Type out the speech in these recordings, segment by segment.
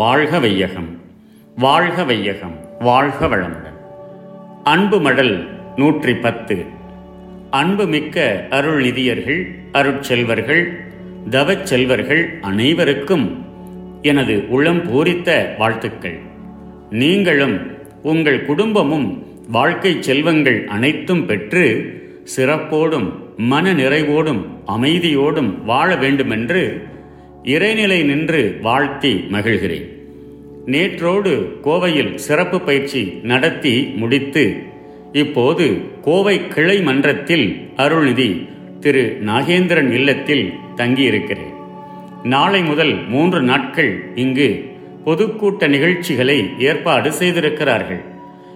வாழ்க வையகம் வாழ்க வையகம் வாழ்க வளமுடன். அன்பு மடல் நூற்றி பத்து அன்பு மிக்க அருள்நிதியர்கள் அருட்செல்வர்கள் தவச் செல்வர்கள் அனைவருக்கும் எனது உளம் பூரித்த வாழ்த்துக்கள். நீங்களும் உங்கள் குடும்பமும் வாழ்க்கை செல்வங்கள் அனைத்தும் பெற்று சிறப்போடும் மன நிறைவோடும் அமைதியோடும் வாழ வேண்டுமென்று இறைநிலை நின்று வாழ்த்தி மகிழ்கிறேன். நேற்றோடு கோவையில் சிறப்பு பயிற்சி நடத்தி முடித்து இப்போது கோவை கிளை மன்றத்தில் அருள்நிதி திரு நாகேந்திரன் இல்லத்தில் தங்கியிருக்கிறேன். நாளை முதல் மூன்று நாட்கள் இங்கு பொதுக்கூட்ட நிகழ்ச்சிகளை ஏற்பாடு செய்திருக்கிறார்கள்.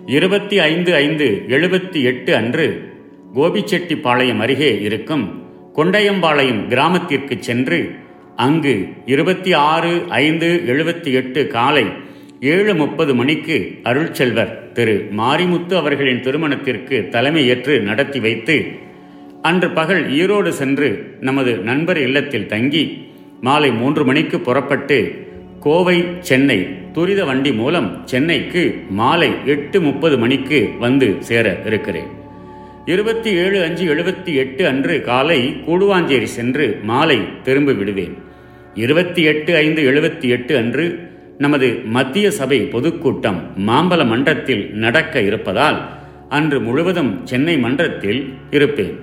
இருபத்தி ஐந்து ஐந்து எழுபத்தி எட்டு அன்று கோபிச்செட்டிப்பாளையம் அருகே இருக்கும் கொண்டையம்பாளையம் கிராமத்திற்கு சென்று அங்கு இருபத்தி ஆறு ஐந்து எழுபத்தி எட்டு காலை ஏழு முப்பது மணிக்கு அருள்செல்வர் திரு மாரிமுத்து அவர்களின் திருமணத்திற்கு தலைமையேற்று நடத்தி வைத்து அன்று பகல் ஈரோடு சென்று நமது நண்பர் இல்லத்தில் தங்கி மாலை மூன்று மணிக்கு புறப்பட்டு கோவை சென்னை துரித வண்டி மூலம் சென்னைக்கு மாலை எட்டு முப்பது மணிக்கு வந்து சேர இருக்கிறேன். இருபத்தி ஏழு அஞ்சு எழுபத்தி எட்டு அன்று காலை கூடுவாஞ்சேரி சென்று மாலை திரும்ப விடுவேன். இருபத்தி எட்டு ஐந்து எழுபத்தி எட்டு அன்று நமது மத்திய சபை பொதுக்கூட்டம் மாம்பல மன்றத்தில் நடக்க இருப்பதால் அன்று முழுவதும் சென்னை மன்றத்தில் இருப்பேன்.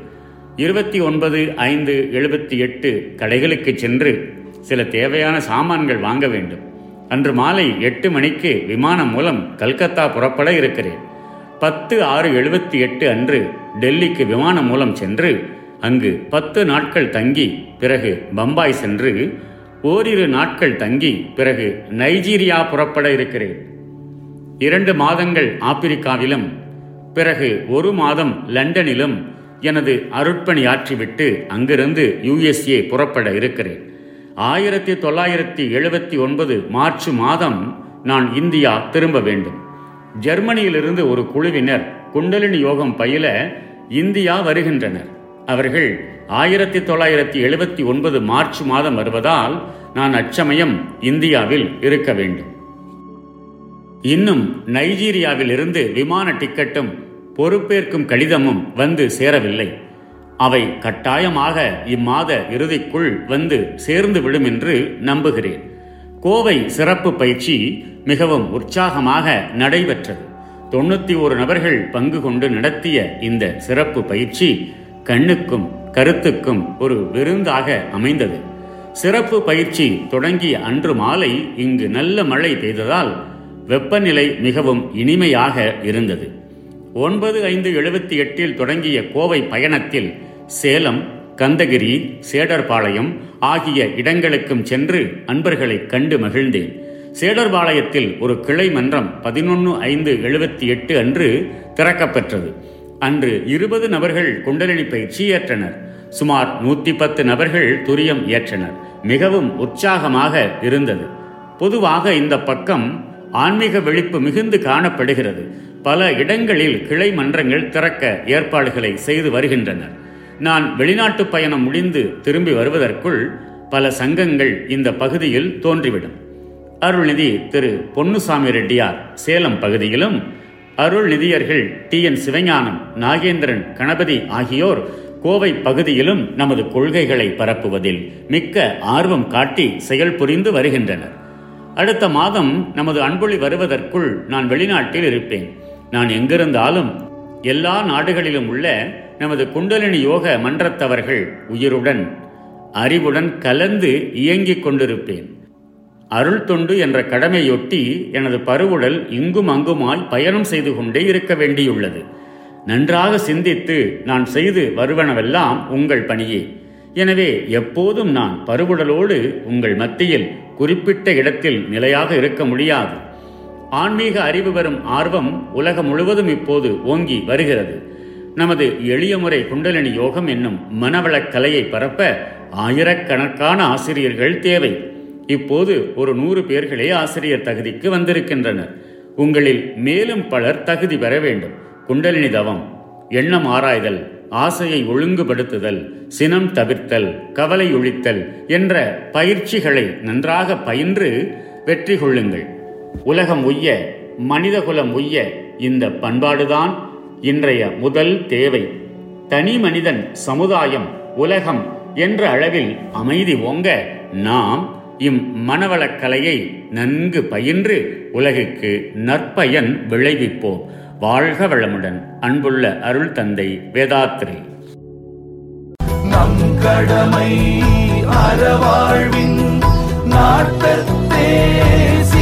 இருபத்தி ஒன்பது ஐந்து எழுபத்தி எட்டு கடைகளுக்கு சென்று சில தேவையான சாமான்கள் வாங்க வேண்டும். அன்று மாலை எட்டு மணிக்கு விமானம் மூலம் கல்கத்தா புறப்பட இருக்கிறேன். பத்து ஆறு எழுபத்தி எட்டு அன்று டெல்லிக்கு விமானம் மூலம் சென்று அங்கு பத்து நாட்கள் தங்கி பிறகு பம்பாய் சென்று ஓரிரு நாட்கள் தங்கி பிறகு நைஜீரியா புறப்பட இருக்கிறேன். இரண்டு மாதங்கள் ஆப்பிரிக்காவிலும் பிறகு ஒரு மாதம் லண்டனிலும் எனது அருட்பணி ஆற்றிவிட்டு அங்கிருந்து யுஎஸ்ஏ புறப்பட இருக்கிறேன். ஆயிரத்தி தொள்ளாயிரத்தி எழுபத்தி ஒன்பது மார்ச் மாதம் நான் இந்தியா திரும்ப வேண்டும். ஜெர்மனியிலிருந்து ஒரு குழுவினர் குண்டலினி யோகம் பயில இந்தியா வருகின்றனர். அவர்கள் ஆயிரத்தி தொள்ளாயிரத்தி எழுபத்தி ஒன்பது மார்ச் மாதம் வருவதால் நான் அச்சமயம் இந்தியாவில் இருக்க வேண்டும். இன்னும் நைஜீரியாவில் இருந்து விமான டிக்கெட்டும் பொறுப்பேற்கும் கடிதமும் வந்து சேரவில்லை. அவை கட்டாயமாக இம்மாத இறுதிக்குள் வந்து சேர்ந்து விடும் என்று நம்புகிறேன். கோவை சிறப்பு பயிற்சி மிகவும் உற்சாகமாக நடைபெற்றது. தொண்ணூத்தி ஒரு நபர்கள் பங்கு கொண்டு நடத்திய இந்த சிறப்பு பயிற்சி கண்ணுக்கும் கருத்துக்கும் ஒரு விருந்தாக அமைந்தது. சிறப்பு பயிற்சி தொடங்கிய அன்று மாலை இங்கு நல்ல மழை பெய்ததால் வெப்பநிலை மிகவும் இனிமையாக இருந்தது. ஒன்பது ஐந்து எழுபத்தி எட்டில் தொடங்கிய கோவை பயணத்தில் சேலம் கந்தகிரி சேடர்பாளையம் ஆகிய இடங்களுக்கும் சென்று அன்பர்களை கண்டு மகிழ்ந்தேன். சேடர்பாளையத்தில் ஒரு கிளை மன்றம் பதினொன்று ஐந்து எழுபத்தி எட்டு அன்று திறக்கப்பெற்றது அன்று இருபது நபர்கள் குண்டலினி பயிற்சி ஏற்றனர். சுமார் நூத்தி பத்து நபர்கள் துரியம் ஏற்றனர். மிகவும் உற்சாகமாக இருந்தது. பொதுவாக இந்த பக்கம் ஆன்மீக வெளிப்பு மிகுந்து காணப்படுகிறது. பல இடங்களில் கிளை மன்றங்கள் திறக்க ஏற்பாடுகளை செய்து வருகின்றனர். நான் வெளிநாட்டு பயணம் முடிந்து திரும்பி வருவதற்குள் பல சங்கங்கள் இந்த பகுதியில் தோன்றிவிடும். அருள்நிதி திரு பொன்னுசாமி ரெட்டியார் சேலம் பகுதியிலும் அருள்நிதியர்கள் டி. என். சிவஞானம் நாகேந்திரன் கணபதி ஆகியோர் கோவை பகுதியிலும் நமது கொள்கைகளை பரப்புவதில் மிக்க ஆர்வம் காட்டி செயல் புரிந்து வருகின்றனர். அடுத்த மாதம் நமது அன்பொழி வருவதற்குள் நான் வெளிநாட்டில் இருப்பேன். நான் எங்கிருந்தாலும் எல்லா நாடுகளிலும் உள்ள நமது குண்டலினி யோக மன்றத்தவர்கள் உயிருடன் அறிவுடன் கலந்து இயங்கிக் கொண்டிருப்பேன். அருள் தொண்டு என்ற கடமையொட்டி எனது பருவுடல் இங்கும் அங்குமாய் பயணம் செய்து கொண்டே இருக்க வேண்டியுள்ளது. நன்றாக சிந்தித்து நான் செய்து வருவனவெல்லாம் உங்கள் பணியே. எனவே எப்போதும் நான் பருவுடலோடு உங்கள் மத்தியில் குறிப்பிட்ட இடத்தில் நிலையாக இருக்க முடியாது. ஆன்மீக அறிவு பெறும் ஆர்வம் உலகம் முழுவதும் இப்போது ஓங்கி வருகிறது. நமது எளிய முறை குண்டலினி யோகம் என்னும் மனவளக் கலையை பரப்ப ஆயிரக்கணக்கான ஆசிரியர்கள் தேவை. இப்போது ஒரு நூறு பேர்களே ஆசிரியர் தகுதிக்கு வந்திருக்கின்றனர். உங்களில் மேலும் பலர் தகுதி பெற வேண்டும். குண்டலினி தவம் எண்ணம் ஆராய்தல் ஆசையை ஒழுங்குபடுத்துதல் சினம் தவிர்த்தல் கவலை ஒழித்தல் என்ற பயிற்சிகளை நன்றாக பயின்று வெற்றி கொள்ளுங்கள். உலகம் உய்ய மனிதகுலம் உய்ய இந்த பண்பாடுதான் இன்றைய முதல் தேவை. தனி மனிதன் சமுதாயம் உலகம் என்ற அளவில் அமைதி ஓங்க நாம் இம் மனவளக்கலையை நன்கு பயின்று உலகுக்கு நற்பயன் விளைவிப்போம். வாழ்க வளமுடன் அன்புள்ள அருள் தந்தை வேதாத்ரி. நம் கடமை அறவாழ்வின் நாட்டத்தேசி